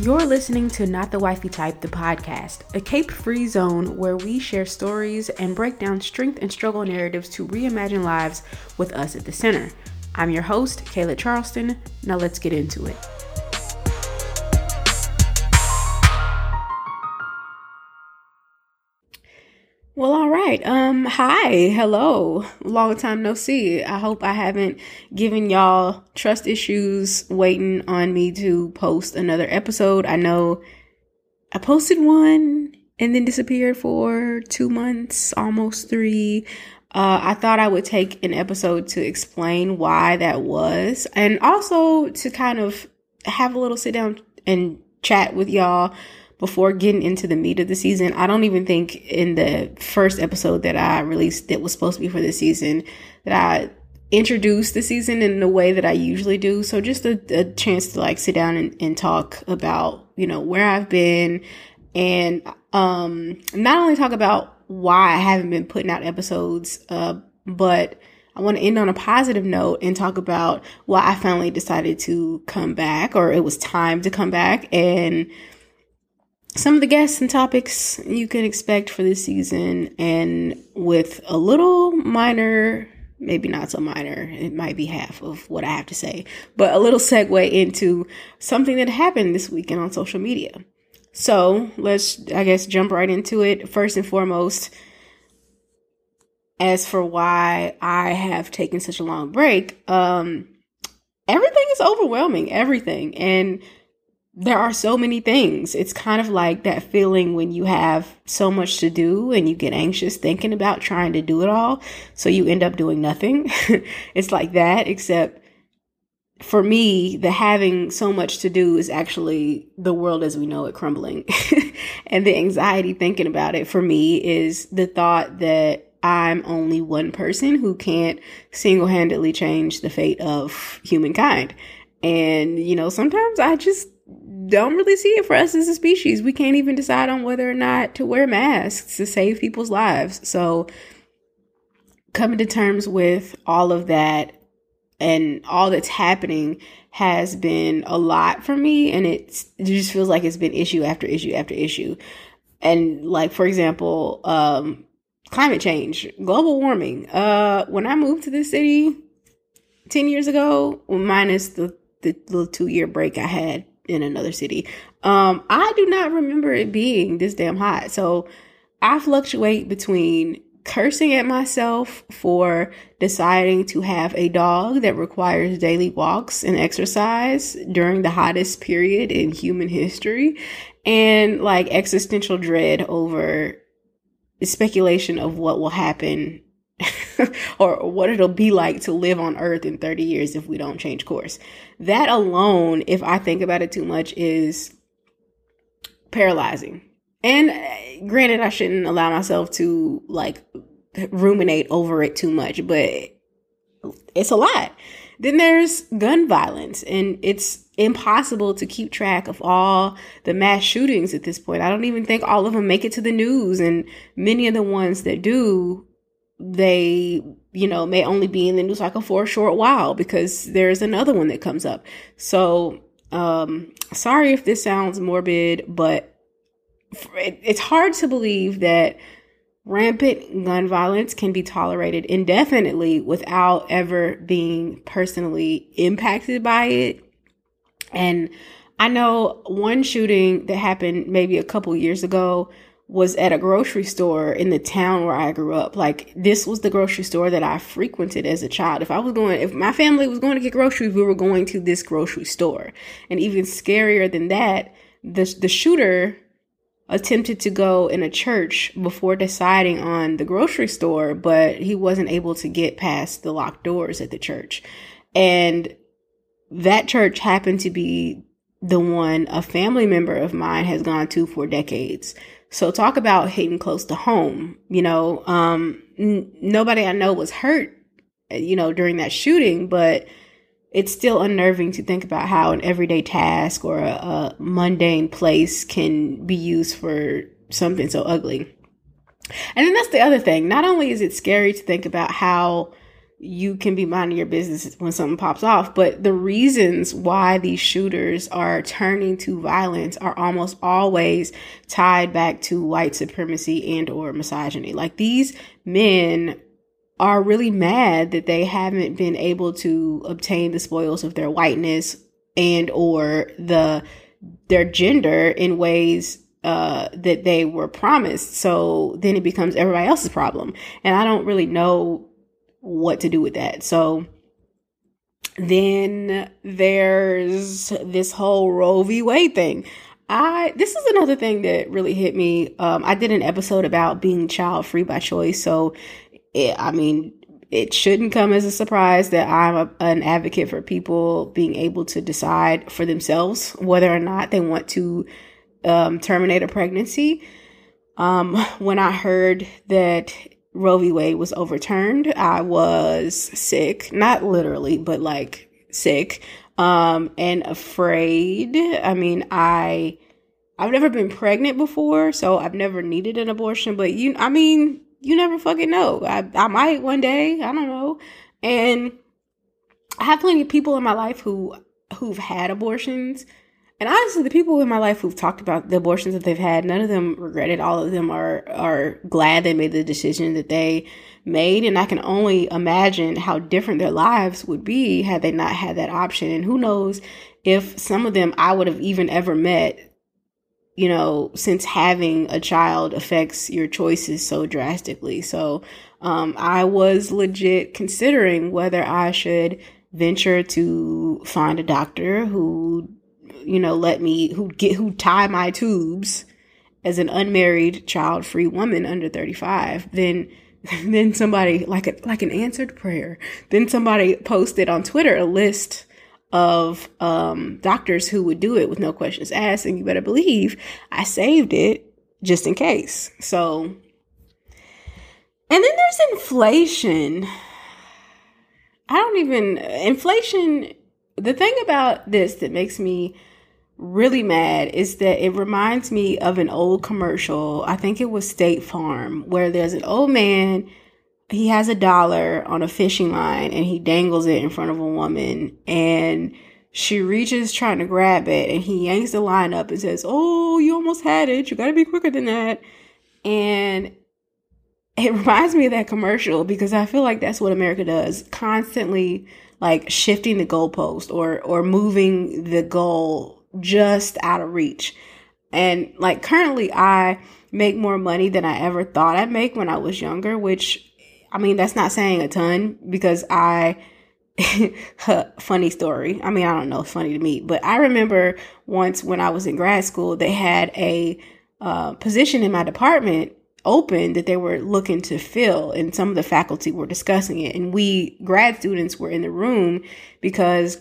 You're listening to Not the Wifey Type, the podcast, a cape free zone where we share stories and break down strength and struggle narratives to reimagine lives with us at the center. I'm your host, Kayla Charleston. Now let's get into it. Right. Um, hi, hello. Long time no see. I hope I haven't given y'all trust issues waiting on me to post another episode. I know I posted one and then disappeared for two months, almost three. Uh, I thought I would take an episode to explain why that was, and also to kind of have a little sit down and chat with y'all before getting into the meat of the season. I don't even think in the first episode that I released that was supposed to be for the season that I introduced the season in the way that I usually do. So just a, a chance to like sit down and, and talk about, you know, where I've been and um not only talk about why I haven't been putting out episodes, uh, but I want to end on a positive note and talk about why I finally decided to come back or it was time to come back and some of the guests and topics you can expect for this season, and with a little minor, maybe not so minor, it might be half of what I have to say, but a little segue into something that happened this weekend on social media. So let's, I guess, jump right into it. First and foremost, as for why I have taken such a long break, um, everything is overwhelming, everything. And there are so many things. It's kind of like that feeling when you have so much to do and you get anxious thinking about trying to do it all. So you end up doing nothing. it's like that, except for me, the having so much to do is actually the world as we know it crumbling. and the anxiety thinking about it for me is the thought that I'm only one person who can't single handedly change the fate of humankind. And, you know, sometimes I just don't really see it for us as a species. We can't even decide on whether or not to wear masks to save people's lives. So, coming to terms with all of that and all that's happening has been a lot for me. And it just feels like it's been issue after issue after issue. And, like, for example, um, climate change, global warming. Uh, when I moved to this city 10 years ago, minus the, the little two year break I had in another city. Um, I do not remember it being this damn hot. So I fluctuate between cursing at myself for deciding to have a dog that requires daily walks and exercise during the hottest period in human history and like existential dread over speculation of what will happen or what it'll be like to live on earth in 30 years if we don't change course. That alone, if I think about it too much, is paralyzing. And uh, granted, I shouldn't allow myself to like ruminate over it too much, but it's a lot. Then there's gun violence, and it's impossible to keep track of all the mass shootings at this point. I don't even think all of them make it to the news, and many of the ones that do they you know may only be in the news cycle for a short while because there's another one that comes up. So um sorry if this sounds morbid but it's hard to believe that rampant gun violence can be tolerated indefinitely without ever being personally impacted by it. And i know one shooting that happened maybe a couple years ago was at a grocery store in the town where I grew up. Like this was the grocery store that I frequented as a child. If I was going, if my family was going to get groceries, we were going to this grocery store. And even scarier than that, the the shooter attempted to go in a church before deciding on the grocery store, but he wasn't able to get past the locked doors at the church. And that church happened to be the one a family member of mine has gone to for decades. So talk about hitting close to home. You know, um, n- nobody I know was hurt, you know, during that shooting, but it's still unnerving to think about how an everyday task or a, a mundane place can be used for something so ugly. And then that's the other thing. Not only is it scary to think about how you can be minding your business when something pops off. But the reasons why these shooters are turning to violence are almost always tied back to white supremacy and or misogyny. Like these men are really mad that they haven't been able to obtain the spoils of their whiteness and or the their gender in ways uh, that they were promised. So then it becomes everybody else's problem. And I don't really know what to do with that. So then there's this whole Roe v. Wade thing. I this is another thing that really hit me. Um, I did an episode about being child free by choice. So, it, I mean, it shouldn't come as a surprise that I'm a, an advocate for people being able to decide for themselves whether or not they want to um, terminate a pregnancy. Um, when I heard that Roe v. Wade was overturned, I was sick, not literally, but like sick, um, and afraid. I mean, I, I've never been pregnant before, so I've never needed an abortion, but you, I mean, you never fucking know. I, I might one day, I don't know. And I have plenty of people in my life who, who've had abortions and honestly, the people in my life who've talked about the abortions that they've had, none of them regret it. All of them are are glad they made the decision that they made. And I can only imagine how different their lives would be had they not had that option. And who knows if some of them I would have even ever met, you know, since having a child affects your choices so drastically. So um, I was legit considering whether I should venture to find a doctor who you know, let me who get who tie my tubes as an unmarried child free woman under 35, then then somebody like a like an answered prayer. Then somebody posted on Twitter a list of um, doctors who would do it with no questions asked, and you better believe I saved it just in case. So, and then there's inflation. I don't even inflation. The thing about this that makes me really mad is that it reminds me of an old commercial. I think it was State Farm, where there's an old man. He has a dollar on a fishing line and he dangles it in front of a woman. And she reaches trying to grab it and he yanks the line up and says, Oh, you almost had it. You got to be quicker than that. And it reminds me of that commercial because I feel like that's what America does constantly like shifting the goalpost or or moving the goal just out of reach. And like currently, I make more money than I ever thought I'd make when I was younger, which I mean, that's not saying a ton because I, funny story. I mean, I don't know, funny to me, but I remember once when I was in grad school, they had a uh, position in my department open that they were looking to fill, and some of the faculty were discussing it. And we grad students were in the room because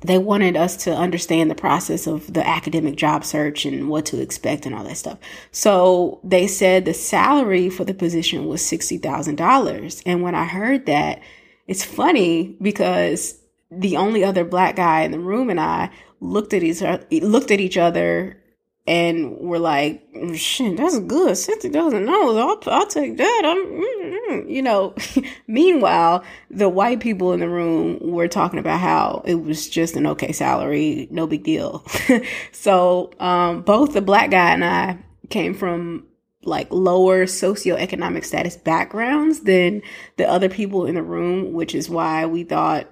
they wanted us to understand the process of the academic job search and what to expect and all that stuff. So they said the salary for the position was $60,000. And when I heard that, it's funny because the only other black guy in the room and I looked at each other, looked at each other and were like, shit, that's good. Sixty doesn't know. I'll, I'll take that. I'm, mm-hmm. you know. meanwhile, the white people in the room were talking about how it was just an okay salary, no big deal. so, um, both the black guy and I came from like lower socioeconomic status backgrounds than the other people in the room, which is why we thought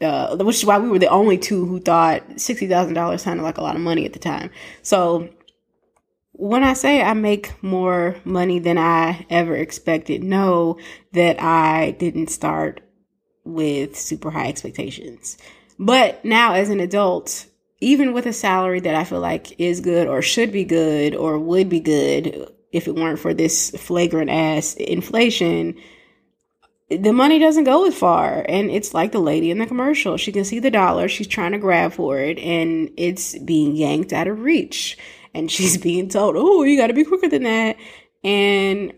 uh, which is why we were the only two who thought sixty thousand dollars sounded like a lot of money at the time. So when I say I make more money than I ever expected, know that I didn't start with super high expectations. But now as an adult, even with a salary that I feel like is good or should be good or would be good if it weren't for this flagrant ass inflation, the money doesn't go as far. And it's like the lady in the commercial. She can see the dollar, she's trying to grab for it, and it's being yanked out of reach. And she's being told, oh, you got to be quicker than that. And,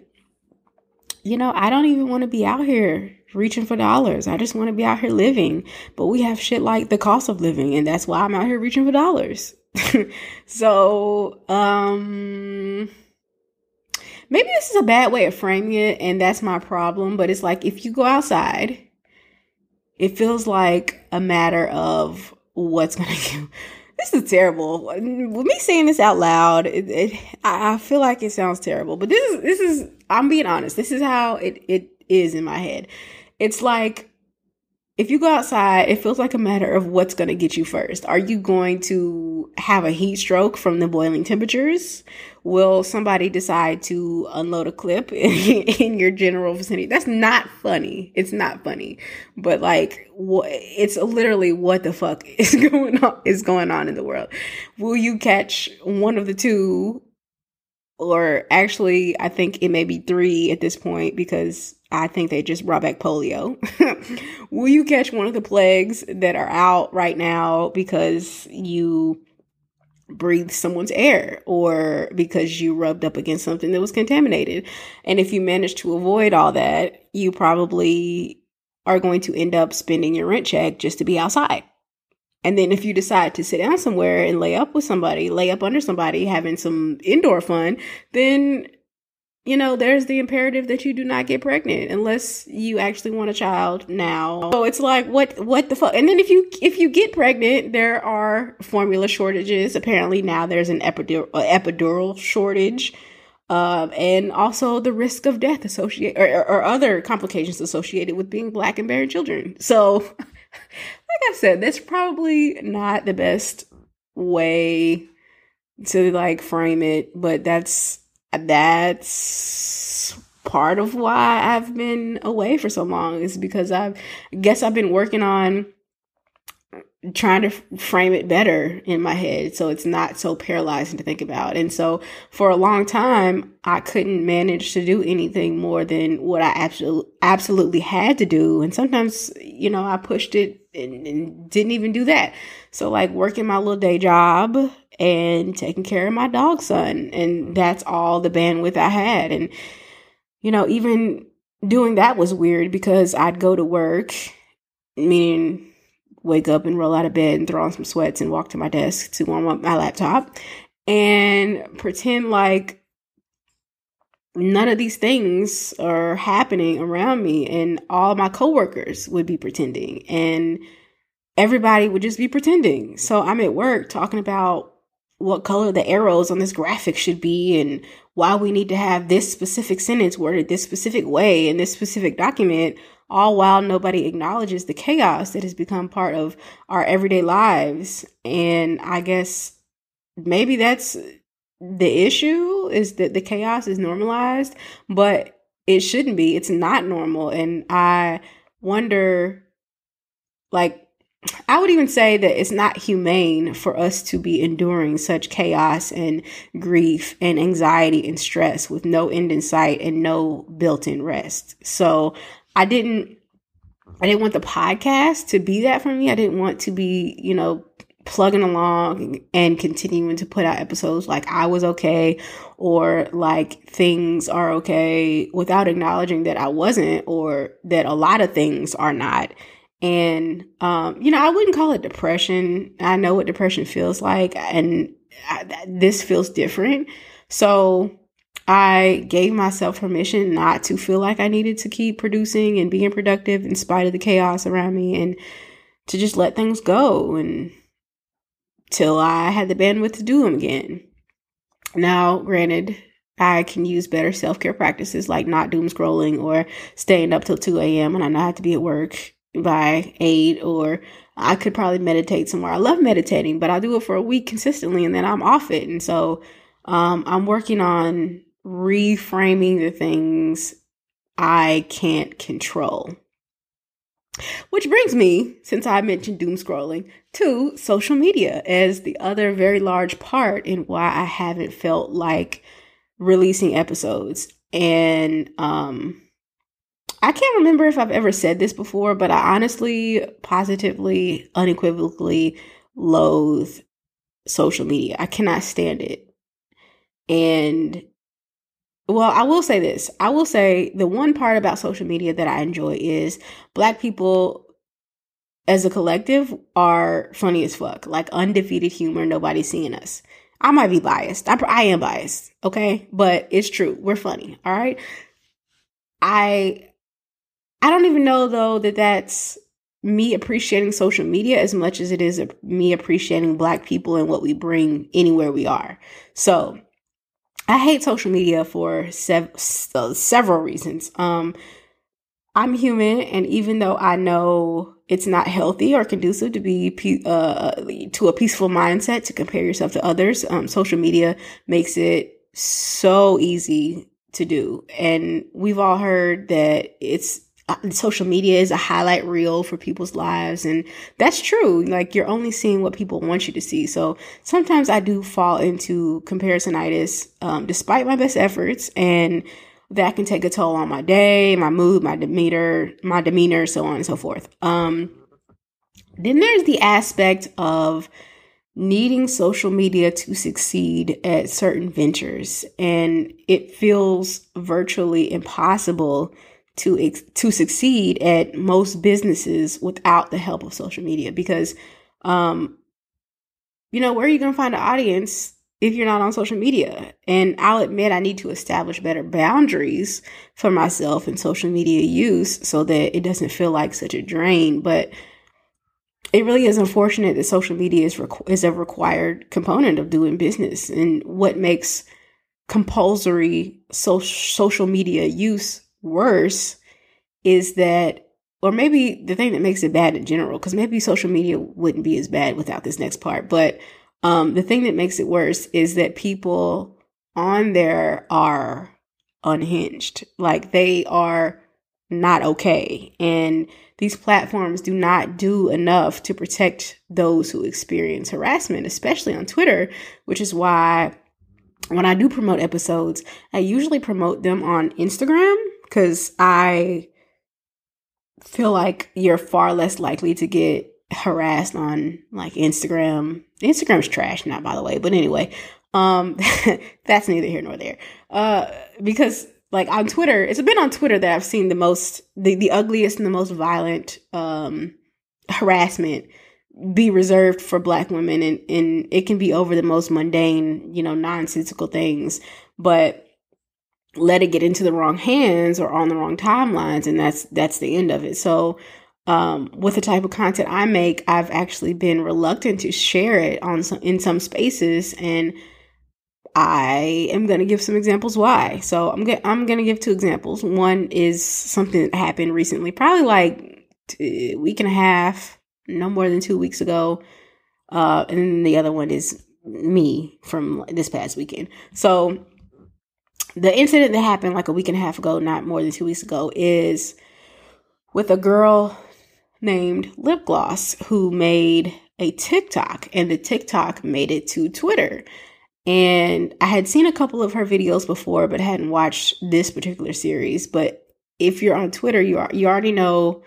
you know, I don't even want to be out here reaching for dollars. I just want to be out here living. But we have shit like the cost of living, and that's why I'm out here reaching for dollars. so, um, maybe this is a bad way of framing it and that's my problem but it's like if you go outside it feels like a matter of what's going to this is terrible. With me saying this out loud, it, it, I feel like it sounds terrible. But this is this is I'm being honest. This is how it it is in my head. It's like if you go outside, it feels like a matter of what's going to get you first. Are you going to have a heat stroke from the boiling temperatures? Will somebody decide to unload a clip in, your general vicinity? That's not funny. It's not funny. But like, what, it's literally what the fuck is going on, is going on in the world. Will you catch one of the two or actually, I think it may be three at this point because I think they just brought back polio. Will you catch one of the plagues that are out right now because you breathed someone's air or because you rubbed up against something that was contaminated? And if you manage to avoid all that, you probably are going to end up spending your rent check just to be outside. And then if you decide to sit down somewhere and lay up with somebody, lay up under somebody, having some indoor fun, then you know, there's the imperative that you do not get pregnant unless you actually want a child now. So it's like what what the fuck? And then if you if you get pregnant, there are formula shortages. Apparently now there's an epidural epidural shortage. Um, and also the risk of death associated or, or, or other complications associated with being black and bearing children. So like I said, that's probably not the best way to like frame it, but that's that's part of why I've been away for so long is because I've I guess I've been working on trying to frame it better in my head so it's not so paralyzing to think about. And so for a long time, I couldn't manage to do anything more than what I absolutely absolutely had to do. And sometimes, you know, I pushed it and, and didn't even do that. So like working my little day job and taking care of my dog son and that's all the bandwidth I had. And you know, even doing that was weird because I'd go to work meaning wake up and roll out of bed and throw on some sweats and walk to my desk to warm up my laptop and pretend like none of these things are happening around me and all my coworkers would be pretending and everybody would just be pretending. So I'm at work talking about what color the arrows on this graphic should be and why we need to have this specific sentence worded this specific way in this specific document all while nobody acknowledges the chaos that has become part of our everyday lives. And I guess maybe that's the issue is that the chaos is normalized, but it shouldn't be. It's not normal. And I wonder, like, I would even say that it's not humane for us to be enduring such chaos and grief and anxiety and stress with no end in sight and no built in rest. So I didn't I didn't want the podcast to be that for me. I didn't want to be, you know, plugging along and continuing to put out episodes like I was okay or like things are okay without acknowledging that I wasn't or that a lot of things are not. And um, you know, I wouldn't call it depression. I know what depression feels like and I, this feels different. So I gave myself permission not to feel like I needed to keep producing and being productive in spite of the chaos around me and to just let things go and till I had the bandwidth to do them again. Now, granted, I can use better self care practices like not doom scrolling or staying up till 2 a.m. and I know I have to be at work by 8 or I could probably meditate somewhere. I love meditating, but I do it for a week consistently and then I'm off it. And so um, I'm working on reframing the things I can't control. Which brings me, since I mentioned doom scrolling, to social media as the other very large part in why I haven't felt like releasing episodes. And um I can't remember if I've ever said this before, but I honestly, positively, unequivocally loathe social media. I cannot stand it. And well, I will say this. I will say the one part about social media that I enjoy is black people as a collective are funny as fuck. Like undefeated humor, nobody's seeing us. I might be biased. I, I am biased, okay? But it's true. We're funny, all right? I I don't even know though that that's me appreciating social media as much as it is me appreciating black people and what we bring anywhere we are. So I hate social media for sev- uh, several reasons. Um, I'm human, and even though I know it's not healthy or conducive to be uh, to a peaceful mindset to compare yourself to others, um, social media makes it so easy to do. And we've all heard that it's uh, social media is a highlight reel for people's lives and that's true. Like you're only seeing what people want you to see. So sometimes i do fall into comparisonitis um, despite my best efforts and that can take a toll on my day my mood my demeanor my demeanor so on and so forth. Um, then there's the aspect of needing social media to succeed at certain ventures and it feels virtually impossible to to succeed at most businesses without the help of social media because um you know where are you going to find an audience if you're not on social media? And I'll admit I need to establish better boundaries for myself in social media use so that it doesn't feel like such a drain but it really is unfortunate that social media is requ- is a required component of doing business and what makes compulsory so- social media use worse is that, or maybe the thing that makes it bad in general, because maybe social media wouldn't be as bad without this next part, but um, the thing that makes it worse is that people on there are unhinged. Like they are not okay. And these platforms do not do enough to protect those who experience harassment, especially on Twitter, which is why when I do promote episodes, I usually promote them on Instagram because I feel like you're far less likely to get harassed on like Instagram. Instagram's trash now, by the way, but anyway, um, that's neither here nor there. Uh, because like on Twitter, it's been on Twitter that I've seen the most, the, the ugliest and the most violent, um, harassment be reserved for black women and, and it can be over the most mundane, you know, nonsensical things. But let it get into the wrong hands or on the wrong timelines and that's that's the end of it. So um, with the type of content i make i've actually been reluctant to share it on some in some spaces and i am going to give some examples why. So i'm going i'm going to give two examples. One is something that happened recently probably like a week and a half no more than two weeks ago uh, and the other one is me from this past weekend. So the incident that happened like a week and a half ago, not more than two weeks ago, is with a girl named Lip Gloss who made a TikTok, and the TikTok made it to Twitter. And I had seen a couple of her videos before, but hadn't watched this particular series. But if you're on Twitter, you are, you already know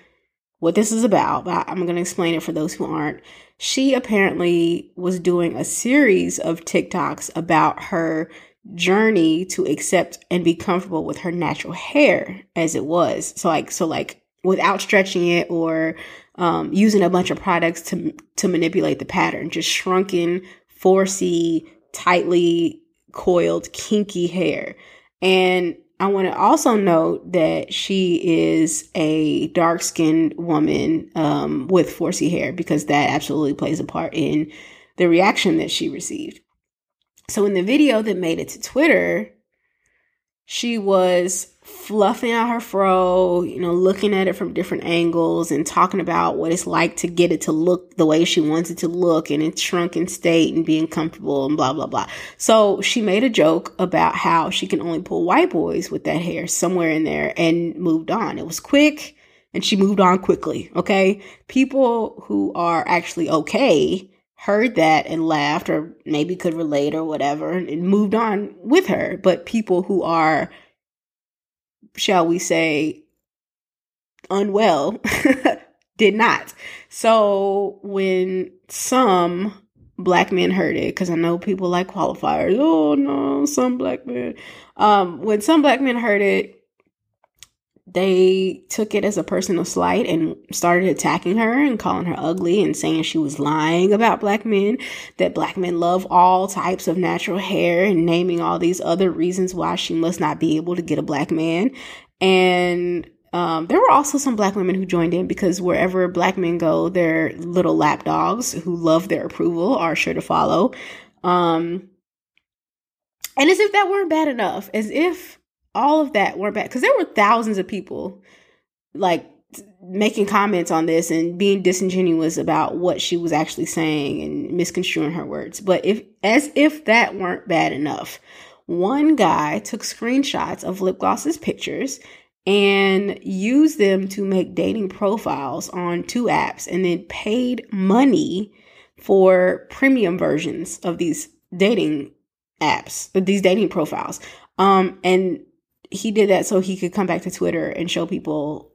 what this is about. But I'm going to explain it for those who aren't. She apparently was doing a series of TikToks about her journey to accept and be comfortable with her natural hair as it was. So like so like without stretching it or um, using a bunch of products to to manipulate the pattern, just shrunken, 4C, tightly coiled, kinky hair. And I want to also note that she is a dark skinned woman um, with 4C hair because that absolutely plays a part in the reaction that she received. So in the video that made it to Twitter, she was fluffing out her fro, you know, looking at it from different angles and talking about what it's like to get it to look the way she wants it to look and in shrunken state and being comfortable and blah, blah, blah. So she made a joke about how she can only pull white boys with that hair somewhere in there and moved on. It was quick and she moved on quickly. Okay. People who are actually okay heard that and laughed or maybe could relate or whatever and moved on with her. But people who are, shall we say, unwell did not. So when some black men heard it, because I know people like qualifiers, oh no, some black men. Um, when some black men heard it, they took it as a personal slight and started attacking her and calling her ugly and saying she was lying about black men, that black men love all types of natural hair and naming all these other reasons why she must not be able to get a black man. And um, there were also some black women who joined in because wherever black men go, their little lap dogs who love their approval are sure to follow. Um, and as if that weren't bad enough, as if all of that weren't bad, because there were thousands of people like making comments on this and being disingenuous about what she was actually saying and misconstruing her words. But if, as if that weren't bad enough, one guy took screenshots of lip gloss's pictures and used them to make dating profiles on two apps and then paid money for premium versions of these dating apps, these dating profiles. Um, and he did that so he could come back to Twitter and show people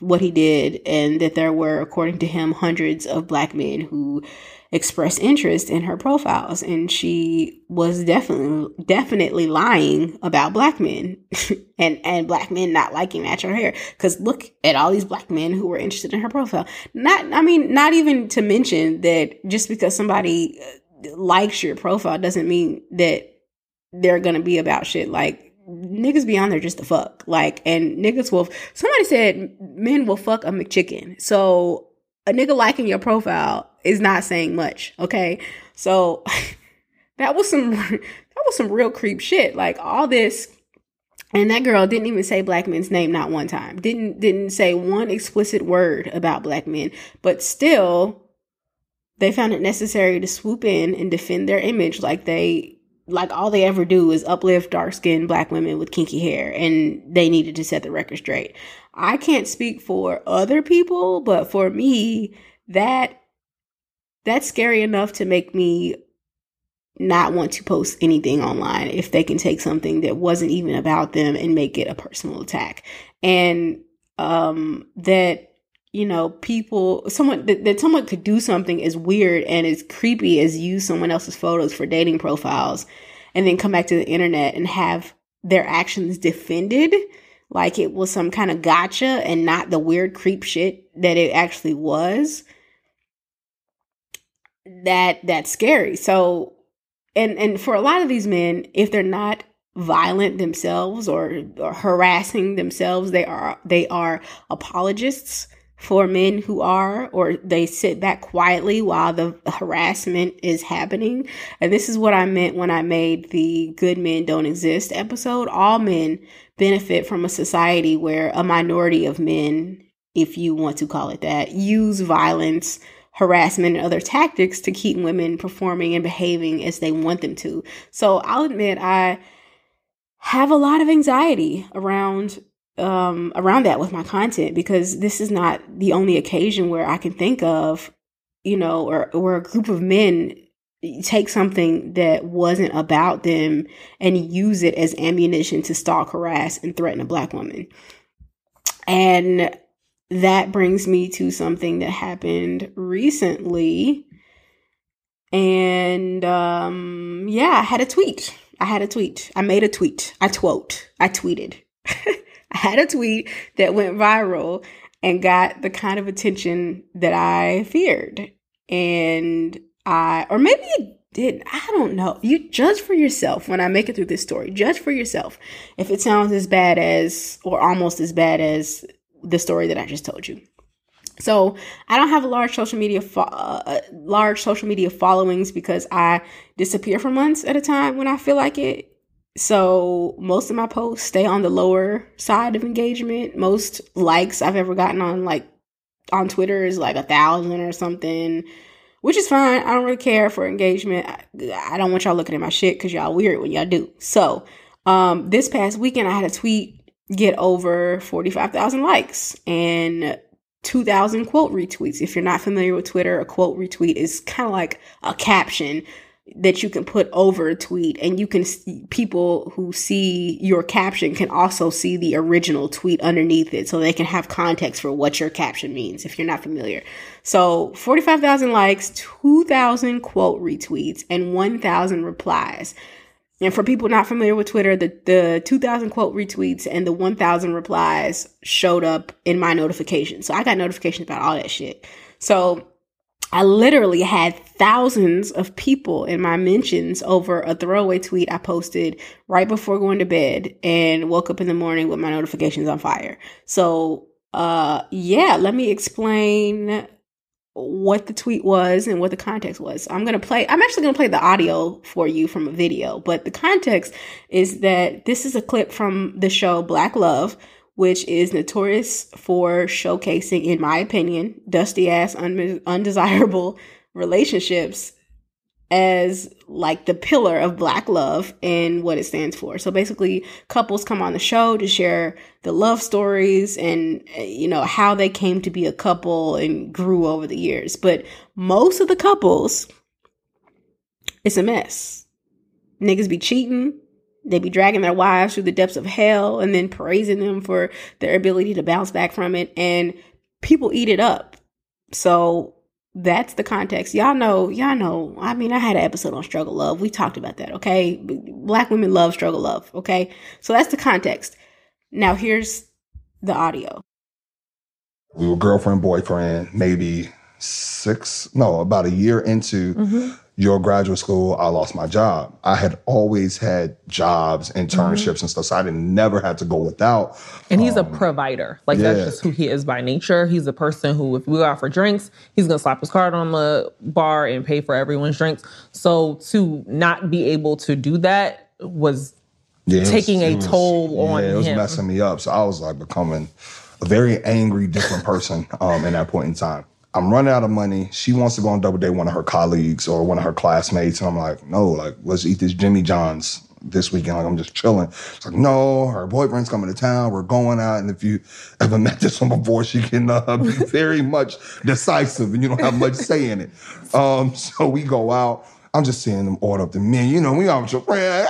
what he did and that there were, according to him, hundreds of black men who expressed interest in her profiles. And she was definitely definitely lying about black men and and black men not liking natural hair. Cuz look at all these black men who were interested in her profile. Not i mean not even to mention that just because somebody uh, likes your profile doesn't mean that they're to be about shit like niggas be on there just to fuck like and niggas will somebody said men will fuck a mcchicken so a nigga liking your profile is not saying much. Okay. So that was some, that was some real creep shit. Like all this. And that girl didn't even say black men's name not one time. Didn't didn't say one explicit word about black men, but still they found it necessary to swoop in and defend their image like they like all they ever do is uplift dark skinned black women with kinky hair and they needed to set the record straight. I can't speak for other people, but for me, that that's scary enough to make me not want to post anything online if they can take something that wasn't even about them and make it a personal attack. And um that you know, people, someone that, that someone could do something as weird and as creepy as use someone else's photos for dating profiles and then come back to the internet and have their actions defended like it was some kind of gotcha and not the weird creep shit that it actually was that that's scary. So and and for a lot of these men, if they're not violent themselves or, or harassing themselves, they are they are apologists for men who are or they sit back quietly while the harassment is happening. And this is what I meant when I made the good men don't exist episode. All men benefit from a society where a minority of men, if you want to call it that, use violence harassment and other tactics to keep women performing and behaving as they want them to. So I'll admit I have a lot of anxiety around um around that with my content because this is not the only occasion where I can think of, you know, or where a group of men take something that wasn't about them and use it as ammunition to stalk, harass, and threaten a black woman. And that brings me to something that happened recently. And um, yeah, I had a tweet. I had a tweet. I made a tweet. I tweet. I tweeted. I had a tweet that went viral and got the kind of attention that I feared. And I, or maybe it didn't. I don't know. You judge for yourself when I make it through this story. Judge for yourself if it sounds as bad as, or almost as bad as the story that I just told you. So I don't have a large social media fo- uh, uh, large social media followings because I disappear for months at a time when I feel like it. So most of my posts stay on the lower side of engagement. Most likes I've ever gotten on like on Twitter is like a thousand or something, which is fine. I don't really care for engagement. I, don't want y'all looking at my shit because y'all weird when y'all do. So um, this past weekend I had a tweet get over 45,000 likes and 2,000 quote retweets. If you're not familiar with Twitter, a quote retweet is kind of like a caption that you can put over a tweet and you can see people who see your caption can also see the original tweet underneath it so they can have context for what your caption means if you're not familiar. So 45,000 likes, 2,000 quote retweets and 1,000 replies. And for people not familiar with Twitter, the, the 2000 quote retweets and the 1000 replies showed up in my notifications. So I got notifications about all that shit. So I literally had thousands of people in my mentions over a throwaway tweet I posted right before going to bed and woke up in the morning with my notifications on fire. So, uh, yeah, let me explain what the tweet was and what the context was. I'm going to play, I'm actually going to play the audio for you from a video, but the context is that this is a clip from the show Black Love which is notorious for showcasing, in my opinion, dusty ass, un- undesirable relationships as like the pillar of black love and what it stands for. So basically couples come on the show to share the love stories and you know how they came to be a couple and grew over the years. But most of the couples it's a mess. Niggas be cheating, they be dragging their wives through the depths of hell and then praising them for their ability to bounce back from it. And people eat it up. So that's the context. Y'all know, y'all know. I mean, I had an episode on struggle love. We talked about that, okay? Black women love struggle love, okay? So that's the context. Now here's the audio. We were girlfriend, boyfriend, maybe six, no, about a year into mm-hmm your graduate school, I lost my job. I had always had jobs, internships mm-hmm. and stuff. So I didn't never had to go without. And he's um, a provider. Like yeah. that's just who he is by nature. He's a person who, if we go out for drinks, he's gonna slap his card on the bar and pay for everyone's drinks. So to not be able to do that was yeah, taking was, a toll was, on yeah, it was him. messing me up. So I was like becoming a very angry, different person um, in that point in time. I'm running out of money. She wants to go on double date one of her colleagues or one of her classmates. And I'm like, no, like, let's eat this Jimmy John's this weekend. Like, I'm just chilling. It's like, no, her boyfriend's coming to town. We're going out. And if you ever met this one before, she can uh, be very much decisive and you don't have much say in it. Um, so we go out. I'm just seeing them order up the men. You know, we all with your friend.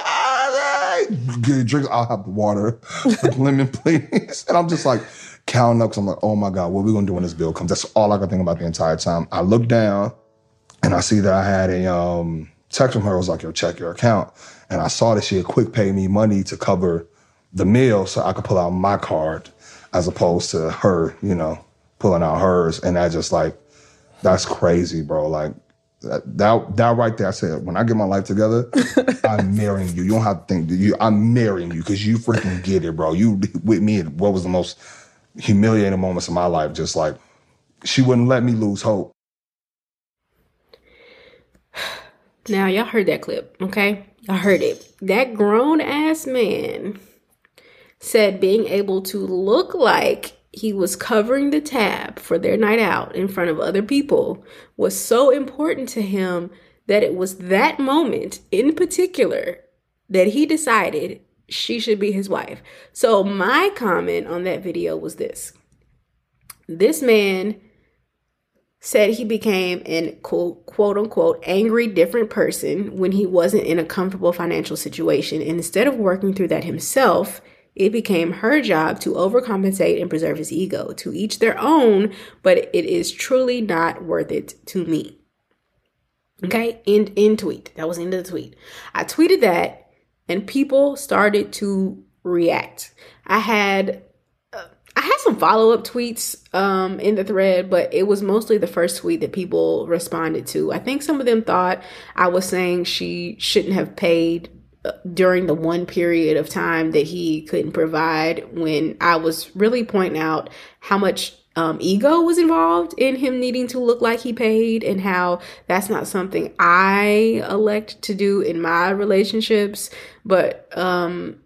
Get drinks. I'll have the water, lemon, please. And I'm just like, counting up because I'm like, oh my God, what are we gonna do when this bill comes? That's all I could think about the entire time. I look down and I see that I had a um, text from her. It was like, yo, check your account. And I saw that she had quick paid me money to cover the meal so I could pull out my card as opposed to her, you know, pulling out hers. And I just like, that's crazy, bro. Like that, that, that right there, I said, when I get my life together, I'm marrying you. You don't have to think, you, I'm marrying you because you freaking get it, bro. You with me, what was the most humiliating moments in my life. Just like she wouldn't let me lose hope. Now, y'all heard that clip, okay? Y'all heard it. That grown ass man said being able to look like he was covering the tab for their night out in front of other people was so important to him that it was that moment in particular that he decided she should be his wife. So my comment on that video was this. This man said he became an quote, quote unquote angry different person when he wasn't in a comfortable financial situation. And instead of working through that himself, it became her job to overcompensate and preserve his ego. To each their own, but it is truly not worth it to me. Okay, end in tweet. That was end of the tweet. I tweeted that and people started to react. I had uh, I had some follow up tweets um, in the thread, but it was mostly the first tweet that people responded to. I think some of them thought I was saying she shouldn't have paid during the one period of time that he couldn't provide when I was really pointing out how much um, ego was involved in him needing to look like he paid and how that's not something I elect to do in my relationships. But, um,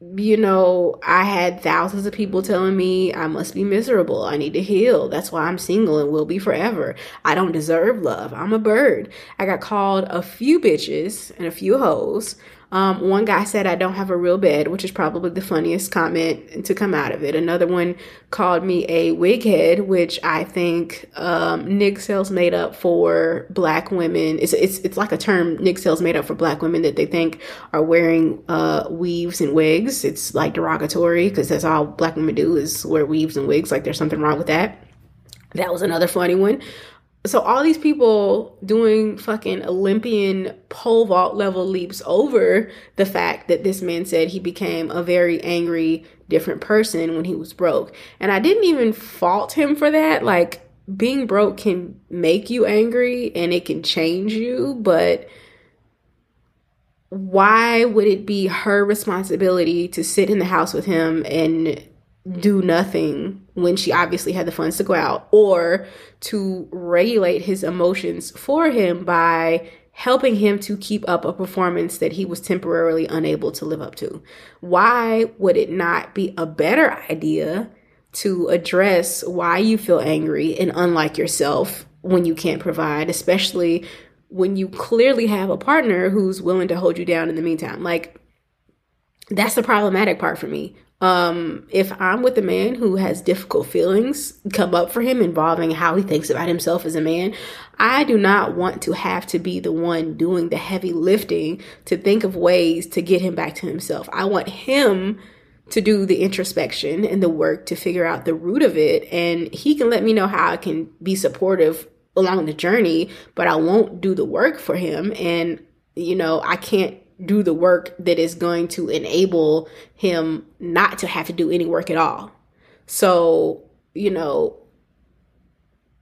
you know, I had thousands of people telling me I must be miserable. I need to heal. That's why I'm single and will be forever. I don't deserve love. I'm a bird. I got called a few bitches and a few hoes um, one guy said, I don't have a real bed, which is probably the funniest comment to come out of it. Another one called me a wig head, which I think um, Nig Sales made up for black women. It's, it's, it's like a term Nig Sales made up for black women that they think are wearing uh, weaves and wigs. It's like derogatory because that's all black women do is wear weaves and wigs. Like there's something wrong with that. That was another funny one so all these people doing fucking Olympian pole vault level leaps over the fact that this man said he became a very angry, different person when he was broke. And I didn't even fault him for that. Like, being broke can make you angry and it can change you, but why would it be her responsibility to sit in the house with him and do nothing when she obviously had the funds to go out or to regulate his emotions for him by helping him to keep up a performance that he was temporarily unable to live up to. Why would it not be a better idea to address why you feel angry and unlike yourself when you can't provide, especially when you clearly have a partner who's willing to hold you down in the meantime? Like, that's the problematic part for me. Um, if I'm with a man who has difficult feelings come up for him involving how he thinks about himself as a man, I do not want to have to be the one doing the heavy lifting to think of ways to get him back to himself. I want him to do the introspection and the work to figure out the root of it. And he can let me know how I can be supportive along the journey, but I won't do the work for him. And, you know, I can't do the work that is going to enable him not to have to do any work at all. So, you know,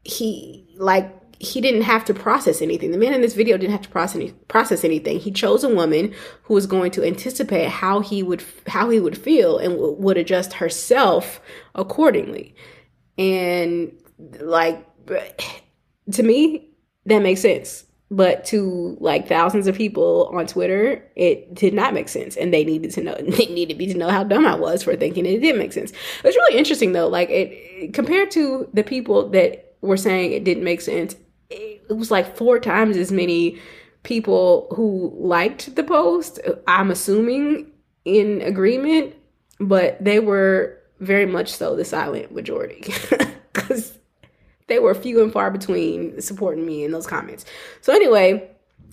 he like he didn't have to process anything. The man in this video didn't have to process any, process anything. He chose a woman who was going to anticipate how he would how he would feel and w- would adjust herself accordingly. And like to me, that makes sense. But to like thousands of people on Twitter, it did not make sense, and they needed to know. They needed me to know how dumb I was for thinking it did make sense. It's really interesting though. Like it compared to the people that were saying it didn't make sense, it was like four times as many people who liked the post. I'm assuming in agreement, but they were very much so the silent majority because they were few and far between supporting me in those comments. So anyway,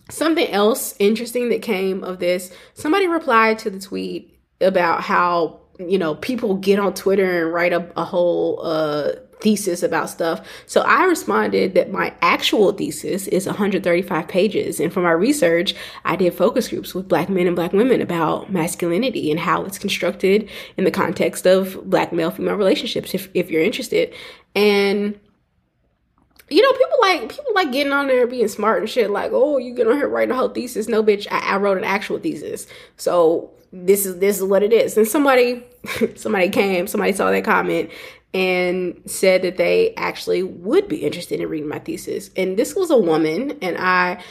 something else interesting that came of this, somebody replied to the tweet about how, you know, people get on Twitter and write a, a whole uh thesis about stuff. So I responded that my actual thesis is 135 pages. And for my research, I did focus groups with black men and black women about masculinity and how it's constructed in the context of black male female relationships, if, if you're interested. And you know, people like people like getting on there being smart and shit. Like, oh, you get on here writing a whole thesis? No, bitch, I, I wrote an actual thesis. So this is this is what it is. And somebody somebody came, somebody saw that comment and said that they actually would be interested in reading my thesis. And this was a woman, and I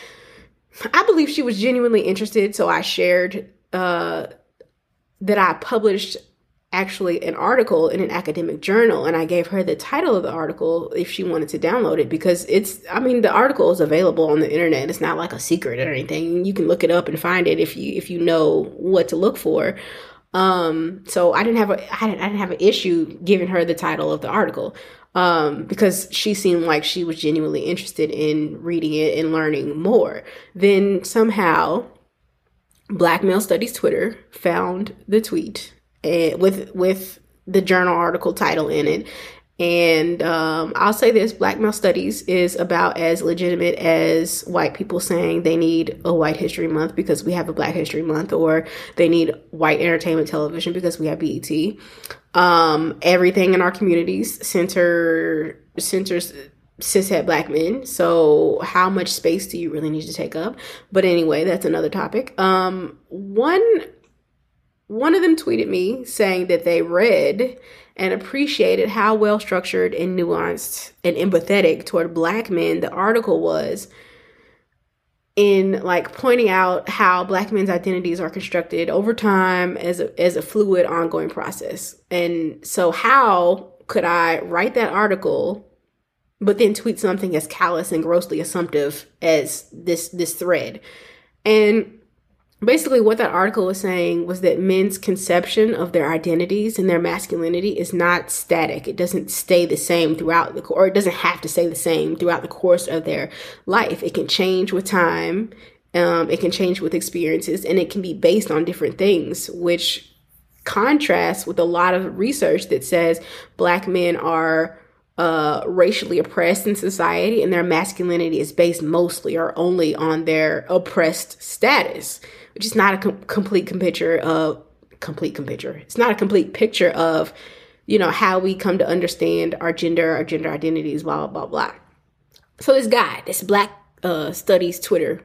I believe she was genuinely interested. So I shared uh, that I published actually an article in an academic journal and I gave her the title of the article if she wanted to download it because it's I mean the article is available on the internet. It's not like a secret or anything. You can look it up and find it if you if you know what to look for. Um so I didn't have a I didn't, I didn't have an issue giving her the title of the article um because she seemed like she was genuinely interested in reading it and learning more. Then somehow Black Male Studies Twitter found the tweet and with with the journal article title in it. And um, I'll say this Black Male Studies is about as legitimate as white people saying they need a White History Month because we have a Black History Month, or they need white entertainment television because we have BET. Um, everything in our communities center centers cishet black men. So how much space do you really need to take up? But anyway, that's another topic. Um, one one of them tweeted me saying that they read and appreciated how well structured and nuanced and empathetic toward black men the article was in like pointing out how black men's identities are constructed over time as a, as a fluid ongoing process. And so how could I write that article but then tweet something as callous and grossly assumptive as this this thread? And basically what that article was saying was that men's conception of their identities and their masculinity is not static. It doesn't stay the same throughout the or it doesn't have to stay the same throughout the course of their life. It can change with time um, it can change with experiences and it can be based on different things which contrasts with a lot of research that says black men are uh, racially oppressed in society and their masculinity is based mostly or only on their oppressed status is not a com- complete picture of complete picture. It's not a complete picture of you know, how we come to understand our gender, our gender identities, blah, blah, blah, blah. So this guy, this black uh, studies Twitter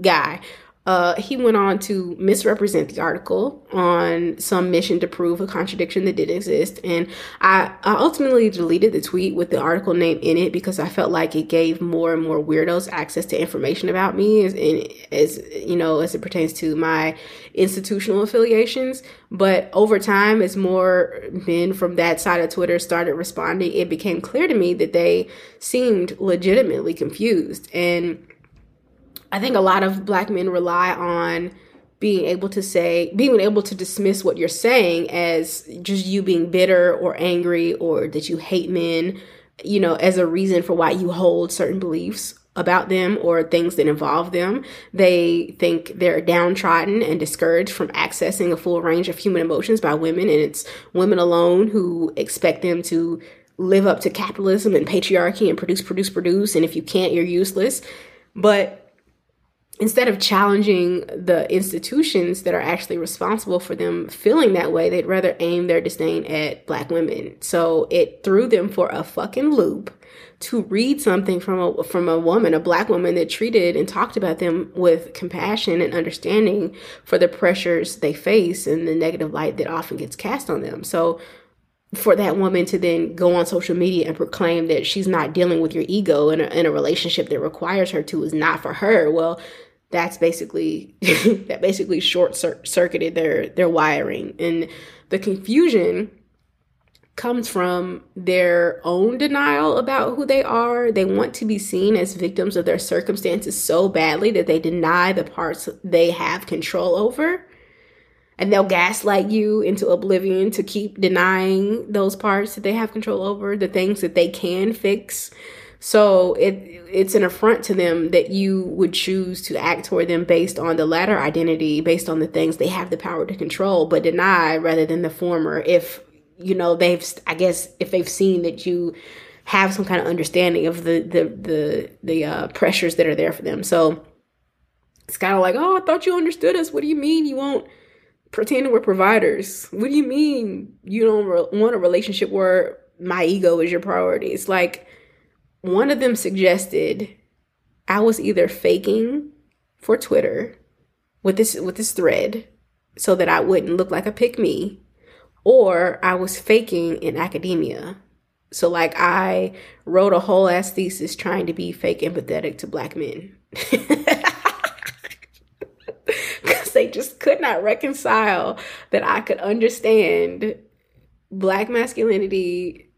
guy, uh, he went on to misrepresent the article on some mission to prove a contradiction that didn't exist. And I, I ultimately deleted the tweet with the article name in it because I felt like it gave more and more weirdos access to information about me as, as you know, as it pertains to my institutional affiliations. But over time, as more men from that side of Twitter started responding, it became clear to me that they seemed legitimately confused. And I think a lot of black men rely on being able to say, being able to dismiss what you're saying as just you being bitter or angry or that you hate men, you know, as a reason for why you hold certain beliefs about them or things that involve them. They think they're downtrodden and discouraged from accessing a full range of human emotions by women, and it's women alone who expect them to live up to capitalism and patriarchy and produce, produce, produce. And if you can't, you're useless. But instead of challenging the institutions that are actually responsible for them feeling that way, they'd rather aim their disdain at black women. So it threw them for a fucking loop to read something from a from a woman, a black woman that treated and talked about them with compassion and understanding for the pressures they face and the negative light that often gets cast on them. So for that woman to then go on social media and proclaim that she's not dealing with your ego in a, in a relationship that requires her to is not for her well that's basically that basically short circuited their their wiring. And the confusion comes from their own denial about who they are. They want to be seen as victims of their circumstances so badly that they deny the parts they have control over. And they'll gaslight you into oblivion to keep denying those parts that they have control over the things that they can fix so it it's an affront to them that you would choose to act toward them based on the latter identity, based on the things they have the power to control, but deny rather than the former. If you know they've, I guess, if they've seen that you have some kind of understanding of the the the the uh, pressures that are there for them. So it's kind of like, oh, I thought you understood us. What do you mean you won't pretend we're providers? What do you mean you don't re- want a relationship where my ego is your priority? It's like one of them suggested I was either faking for Twitter with this with this thread so that I wouldn't look like a pick me, or I was faking in academia. So like I wrote a whole ass thesis trying to be fake empathetic to black men. Cuz they just could not reconcile that I could understand black masculinity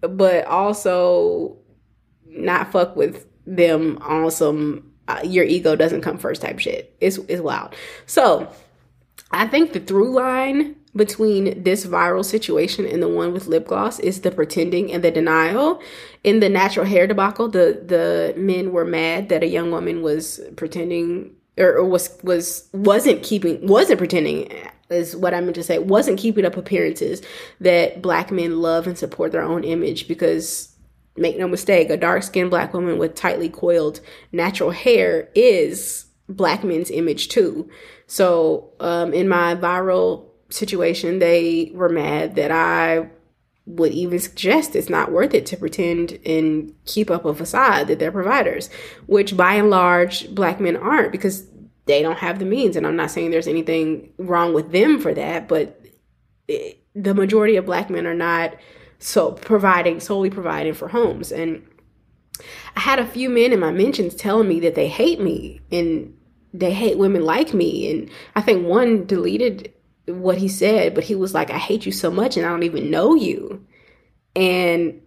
but also not fuck with them on some uh, your ego doesn't come first type shit. It's it's wild. So I think the through line between this viral situation and the one with lip gloss is the pretending and the denial. In the natural hair debacle, the the men were mad that a young woman was pretending or, or was was wasn't keeping wasn't pretending is what I meant to say wasn't keeping up appearances that black men love and support their own image because make no mistake, a dark skinned black woman with tightly coiled natural hair is black men's image too. So, um, in my viral situation, they were mad that I would even suggest it's not worth it to pretend and keep up a facade that they're providers, which by and large, black men aren't because they don't have the means. And I'm not saying there's anything wrong with them for that, but it, the majority of black men are not so providing solely providing for homes. And i had a few men in my mentions telling me that they hate me and they hate women like me. And i think one deleted what he said but he was like i hate you so much and i don't even know you. And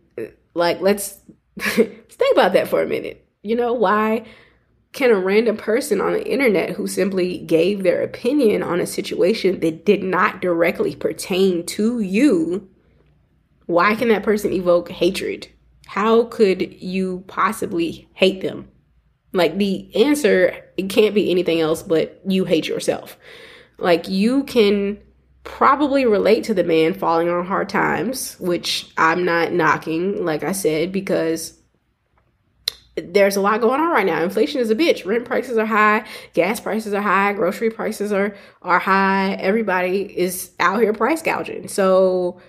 like let's let's think about that for a minute. You know why can a random person on the internet who simply gave their opinion on a situation that did not directly pertain to you why can that person evoke hatred? How could you possibly hate them? Like the answer, it can't be anything else but you hate yourself. Like you can probably relate to the man falling on hard times, which I'm not knocking, like I said, because there's a lot going on right now. Inflation is a bitch. Rent prices are high, gas prices are high, grocery prices are are high. Everybody is out here price gouging. So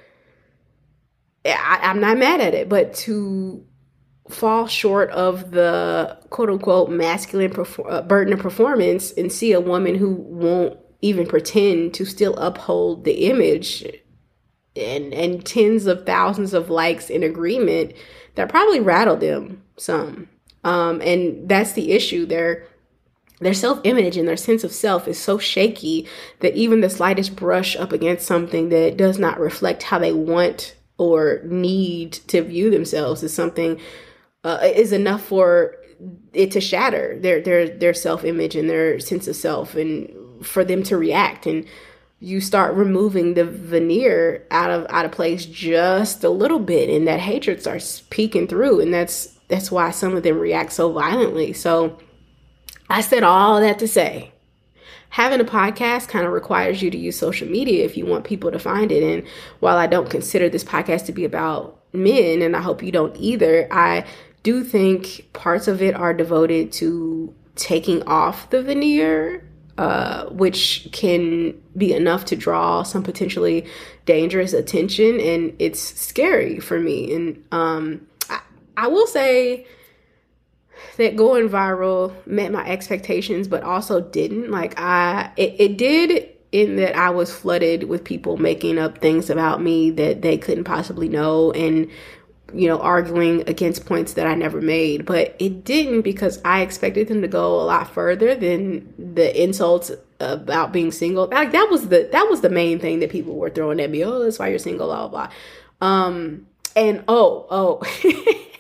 I, I'm not mad at it, but to fall short of the quote unquote masculine perfor- uh, burden of performance and see a woman who won't even pretend to still uphold the image and and tens of thousands of likes in agreement that probably rattled them some. Um, and that's the issue. Their their self-image and their sense of self is so shaky that even the slightest brush up against something that does not reflect how they want or need to view themselves is something uh, is enough for it to shatter their their their self image and their sense of self, and for them to react. And you start removing the veneer out of out of place just a little bit, and that hatred starts peeking through, and that's that's why some of them react so violently. So I said all that to say having a podcast kind of requires you to use social media if you want people to find it. And while I don't consider this podcast to be about men, and I hope you don't either, I do think parts of it are devoted to taking off the veneer, uh, which can be enough to draw some potentially dangerous attention. And it's scary for me. And um, I, I will say that going viral met my expectations, but also didn't. Like, I, it, it did in that I was flooded with people making up things about me that they couldn't possibly know and you know, arguing against points that I never made. But it didn't because I expected them to go a lot further than the insults about being single. Like that was the that was the main thing that people were throwing at me. Oh, that's why you're single, blah blah blah. Um and oh, oh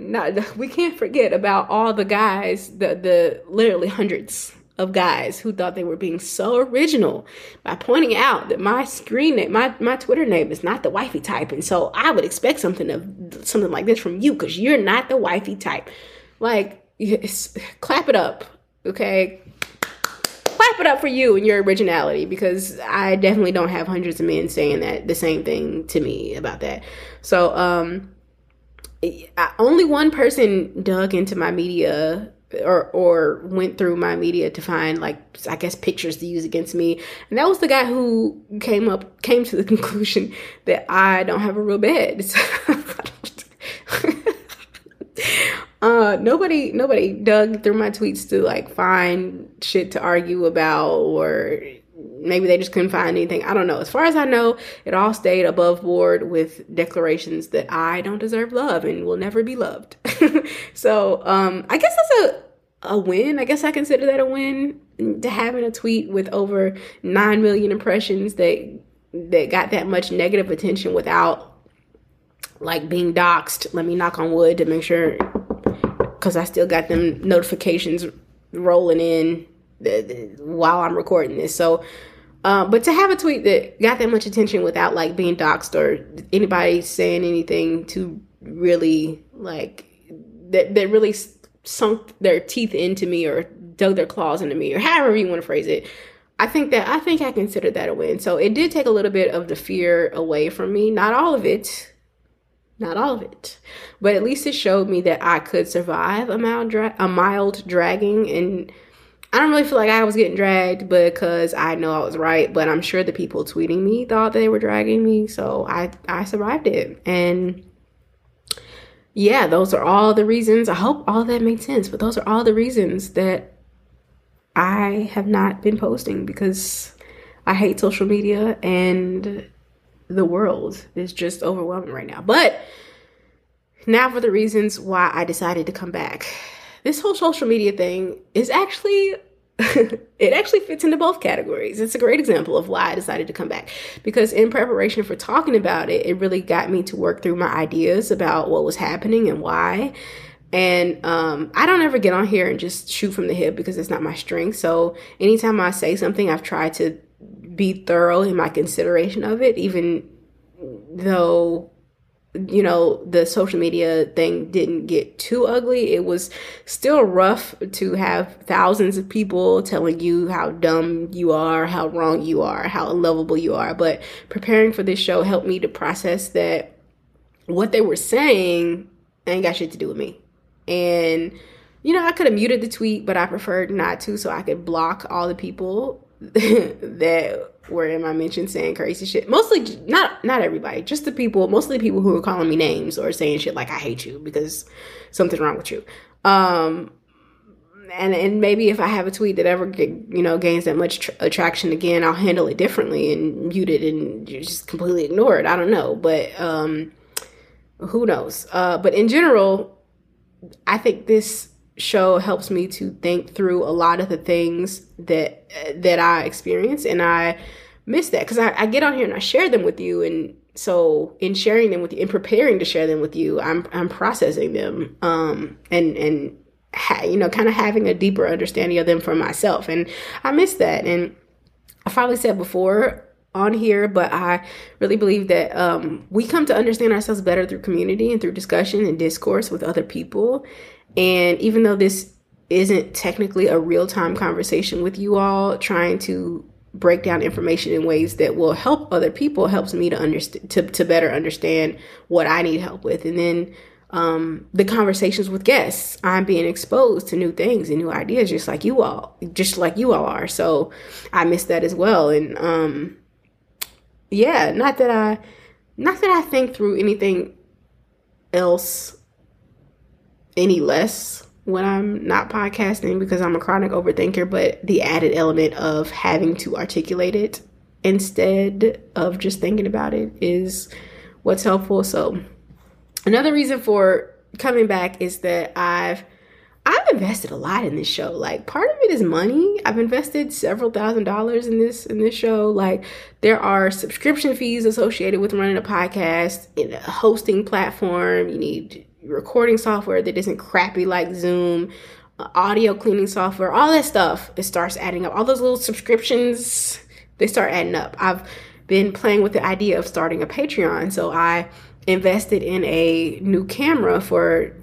not we can't forget about all the guys, the the literally hundreds of guys who thought they were being so original by pointing out that my screen name, my, my Twitter name is not the wifey type. And so I would expect something of something like this from you because you're not the wifey type. Like, clap it up, okay? Clap it up for you and your originality because I definitely don't have hundreds of men saying that the same thing to me about that. So, um, I, only one person dug into my media or or went through my media to find like I guess pictures to use against me. And that was the guy who came up came to the conclusion that I don't have a real bed. uh nobody nobody dug through my tweets to like find shit to argue about or maybe they just couldn't find anything. I don't know. As far as I know, it all stayed above board with declarations that I don't deserve love and will never be loved. so um, I guess that's a a win. I guess I consider that a win to having a tweet with over nine million impressions that that got that much negative attention without like being doxxed. Let me knock on wood to make sure because I still got them notifications rolling in while I'm recording this. So, uh, but to have a tweet that got that much attention without like being doxxed or anybody saying anything to really like that that really sunk their teeth into me or dug their claws into me or however you want to phrase it. I think that I think I consider that a win. So it did take a little bit of the fear away from me. Not all of it. Not all of it. But at least it showed me that I could survive a mild dra- a mild dragging and I don't really feel like I was getting dragged because I know I was right, but I'm sure the people tweeting me thought they were dragging me, so I I survived it. And yeah, those are all the reasons. I hope all that made sense, but those are all the reasons that I have not been posting because I hate social media and the world is just overwhelming right now. But now for the reasons why I decided to come back this whole social media thing is actually it actually fits into both categories. It's a great example of why I decided to come back because in preparation for talking about it, it really got me to work through my ideas about what was happening and why. And um, I don't ever get on here and just shoot from the hip because it's not my strength. So anytime I say something, I've tried to be thorough in my consideration of it, even though you know, the social media thing didn't get too ugly. It was still rough to have thousands of people telling you how dumb you are, how wrong you are, how unlovable you are. But preparing for this show helped me to process that what they were saying ain't got shit to do with me. And, you know, I could have muted the tweet, but I preferred not to so I could block all the people that were in my mention saying crazy shit. Mostly not not everybody, just the people, mostly people who were calling me names or saying shit like I hate you because something's wrong with you. Um and and maybe if I have a tweet that ever get, you know gains that much tr- attraction again, I'll handle it differently and mute it and just completely ignore it. I don't know, but um who knows? Uh but in general, I think this show helps me to think through a lot of the things that that I experience and I miss that because I, I, get on here and I share them with you and so in sharing them with you in preparing to share them with you I'm I'm processing them um and and ha, you know kind of having a deeper understanding of them for myself and I miss that and I probably said before on here, but I really believe that um, we come to understand ourselves better through community and through discussion and discourse with other people. And even though this isn't technically a real time conversation with you all, trying to break down information in ways that will help other people helps me to understand to, to better understand what I need help with. And then um, the conversations with guests, I'm being exposed to new things and new ideas, just like you all, just like you all are. So I miss that as well. And um, yeah, not that I, not that I think through anything else any less when I'm not podcasting because I'm a chronic overthinker, but the added element of having to articulate it instead of just thinking about it is what's helpful. So, another reason for coming back is that I've I've invested a lot in this show. Like part of it is money. I've invested several thousand dollars in this in this show. Like there are subscription fees associated with running a podcast in a hosting platform. You need recording software that isn't crappy like Zoom, uh, audio cleaning software, all that stuff, it starts adding up. All those little subscriptions, they start adding up. I've been playing with the idea of starting a Patreon, so I invested in a new camera for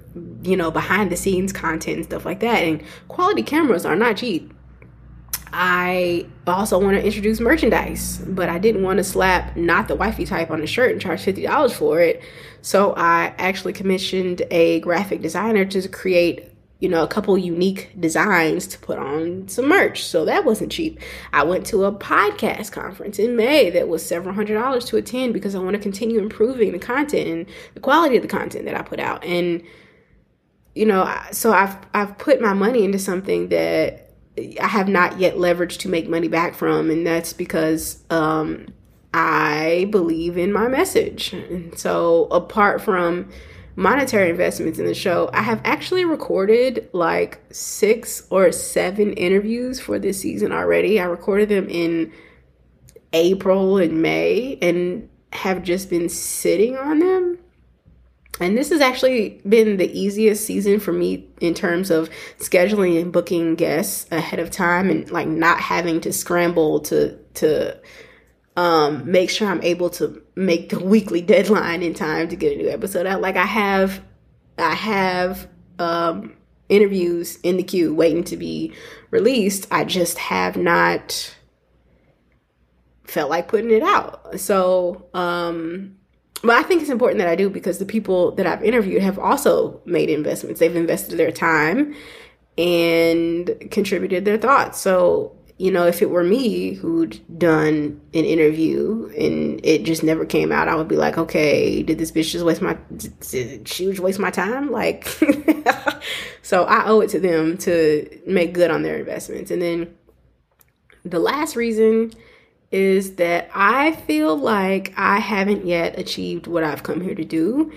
you know behind the scenes content and stuff like that. And quality cameras are not cheap. I also want to introduce merchandise, but I didn't want to slap not the wifey type on the shirt and charge $50 for it. So I actually commissioned a graphic designer to create, you know, a couple unique designs to put on some merch. So that wasn't cheap. I went to a podcast conference in May that was several hundred dollars to attend because I want to continue improving the content and the quality of the content that I put out. And you know, so I've I've put my money into something that I have not yet leveraged to make money back from, and that's because um, I believe in my message. And so, apart from monetary investments in the show, I have actually recorded like six or seven interviews for this season already. I recorded them in April and May and have just been sitting on them and this has actually been the easiest season for me in terms of scheduling and booking guests ahead of time and like not having to scramble to to um make sure I'm able to make the weekly deadline in time to get a new episode out. Like I have I have um interviews in the queue waiting to be released. I just have not felt like putting it out. So um but I think it's important that I do because the people that I've interviewed have also made investments. They've invested their time and contributed their thoughts. So, you know, if it were me who'd done an interview and it just never came out, I would be like, okay, did this bitch just waste my, did she just waste my time? Like, so I owe it to them to make good on their investments. And then the last reason is that I feel like I haven't yet achieved what I've come here to do.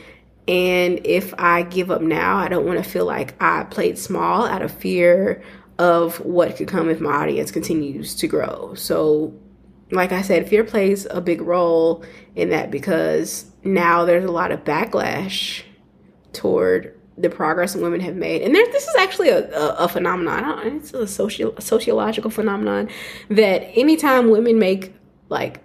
And if I give up now, I don't want to feel like I played small out of fear of what could come if my audience continues to grow. So, like I said, fear plays a big role in that because now there's a lot of backlash toward the progress women have made. And there, this is actually a, a, a phenomenon. It's a social sociological phenomenon that anytime women make like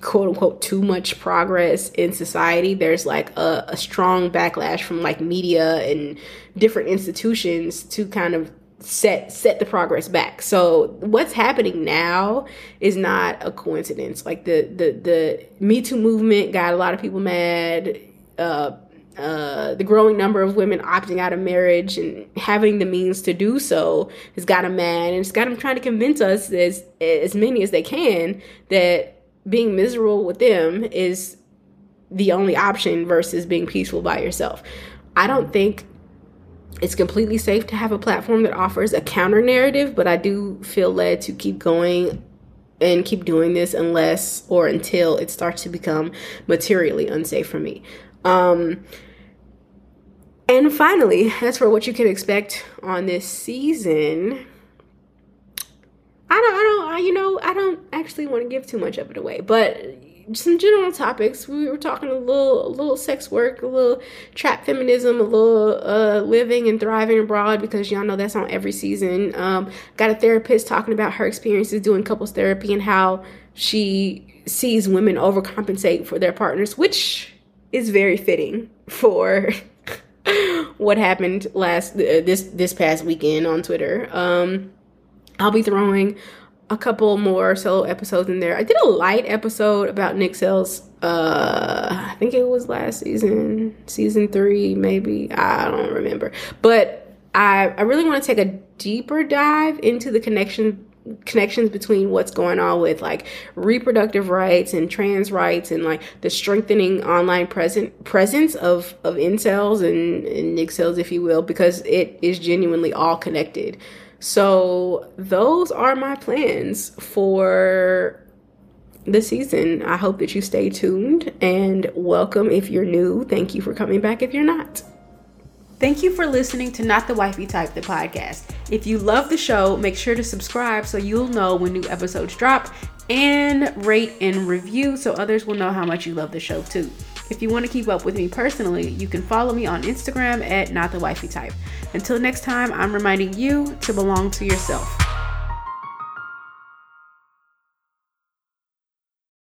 quote unquote too much progress in society there's like a, a, strong backlash from like media and different institutions to kind of set set the progress back so what's happening now is not a coincidence like the the the me too movement got a lot of people mad uh uh, the growing number of women opting out of marriage and having the means to do so has got them mad and it's got them trying to convince us as as many as they can that being miserable with them is the only option versus being peaceful by yourself. I don't think it's completely safe to have a platform that offers a counter narrative, but I do feel led to keep going and keep doing this unless or until it starts to become materially unsafe for me. Um, and finally, as for what you can expect on this season, I don't, I don't, I, you know, I don't actually want to give too much of it away, but some general topics. We were talking a little, a little sex work, a little trap feminism, a little uh, living and thriving abroad because y'all know that's on every season. Um, got a therapist talking about her experiences doing couples therapy and how she sees women overcompensate for their partners, which is very fitting for what happened last uh, this this past weekend on Twitter. Um, I'll be throwing a couple more solo episodes in there. I did a light episode about Nick Sales. Uh, I think it was last season, season three, maybe. I don't remember. But I I really want to take a deeper dive into the connection connections between what's going on with like reproductive rights and trans rights and like the strengthening online present presence of of incels and, and nicels if you will because it is genuinely all connected so those are my plans for the season. I hope that you stay tuned and welcome if you're new. Thank you for coming back if you're not. Thank you for listening to Not the Wifey Type, the podcast. If you love the show, make sure to subscribe so you'll know when new episodes drop and rate and review so others will know how much you love the show too. If you want to keep up with me personally, you can follow me on Instagram at not the wifey type. Until next time, I'm reminding you to belong to yourself.